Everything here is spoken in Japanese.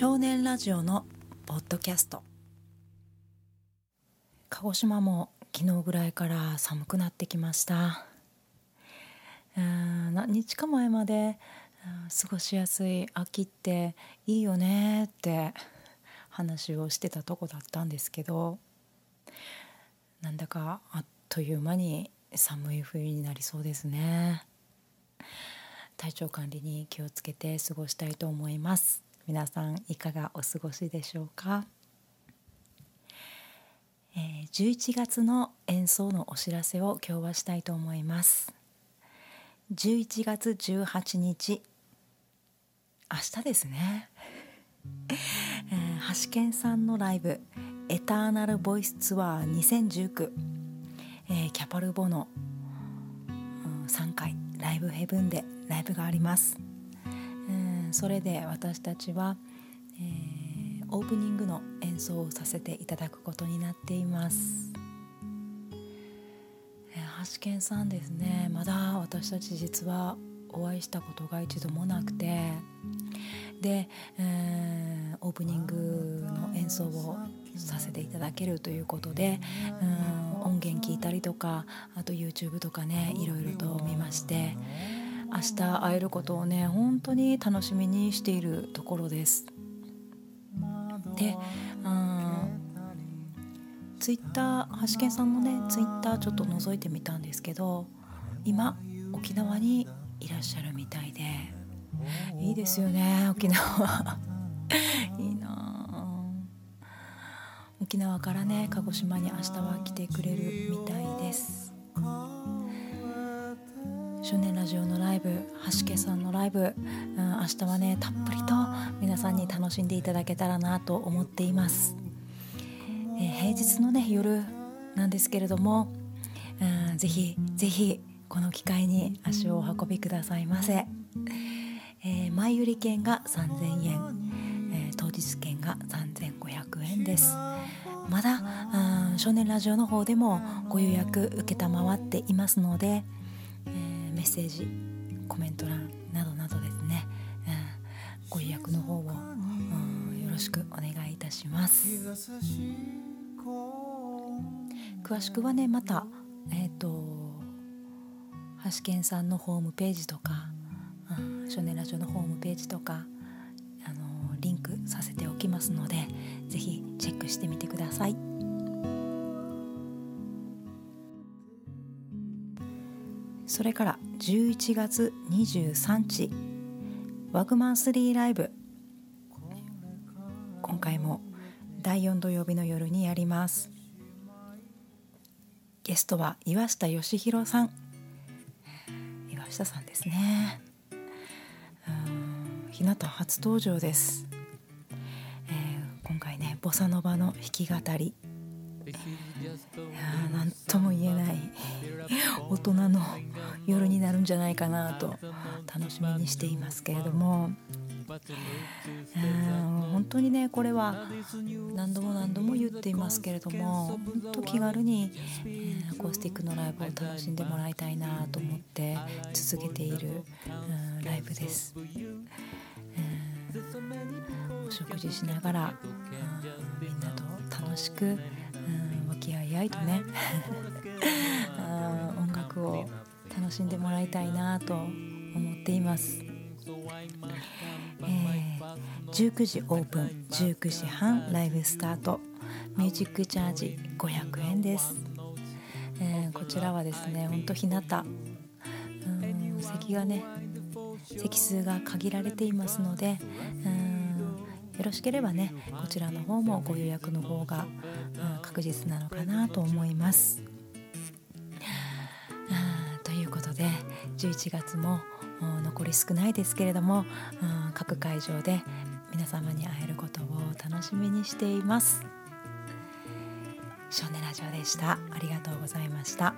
少年ラジオのポッドキャスト。鹿児島も昨日ぐらいから寒くなってきました。うん何日か前まで過ごしやすい秋っていいよねって話をしてたとこだったんですけどなんだかあっという間に寒い冬になりそうですね。体調管理に気をつけて過ごしたいと思います。皆さんいかがお過ごしでしょうか、えー、11月の演奏のお知らせを今日はしたいと思います。11月18日。明日ですね、えー、橋健さんのライブ「エターナルボイスツアー2019」えー、キャパルボの、うん、3回。ライブヘブンでライブがあります。それで私たちは、えー、オープニングの演奏をさせていただくことになっています。えー、橋健さんですねまだ私たち実はお会いしたことが一度もなくてで、えー、オープニングの演奏をさせていただけるということで、うん、音源聞いたりとかあと YouTube とかねいろいろと見まして。明日会えることをね本当に楽しみにしているところです。で、うん、ツイッター橋健さんのねツイッターちょっと覗いてみたんですけど今沖縄にいらっしゃるみたいでいいですよね沖縄。いいな沖縄からね鹿児島に明日は来てくれるみたいです。少年ラジオのライブ橋家さんのライブ、うん、明日はねたっぷりと皆さんに楽しんでいただけたらなと思っています、えー、平日のね夜なんですけれども、うん、ぜひぜひこの機会に足をお運びくださいませ、えー、前売り券が3000円、えー、当日券が3500円です。まだ、うん、少年ラジオの方でもご予約承っていますので、メッセージコメント欄などなどですね、うん、ご予約の方を、うん、よろしくお願いいたします。詳しくはねまたえっ、ー、と橋健さんのホームページとか、うん、少年ラジオのホームページとかあのリンクさせておきますので是非チェックしてみてください。それから11月23日ワグマン3ライブ。今回も第4土曜日の夜にやります。ゲストは岩下義弘さん。岩下さんですね。日向初登場です、えー、今回ねボサノバの弾き語り。何とも言えない大人の夜になるんじゃないかなと楽しみにしていますけれども本当にねこれは何度も何度も言っていますけれども本当気軽に、アコースティックのライブを楽しんでもらいたいなと思って続けている、ライブです。お食事しながら、みんなと楽しく、和気あいあいとね音楽を楽しんでもらいたいなと思っています、えー、19時オープン19時半ライブスタート。ミュージックチャージ500円です、えー、こちらはですねほんと日向。うん席がね席数が限られていますのでよろしければねこちらの方もご予約の方が、うん、確実なのかなと思います。ということで11月も残り少ないですけれども、うん、各会場で皆様に会えることを楽しみにしています。少年ラジオでした。ありがとうございました。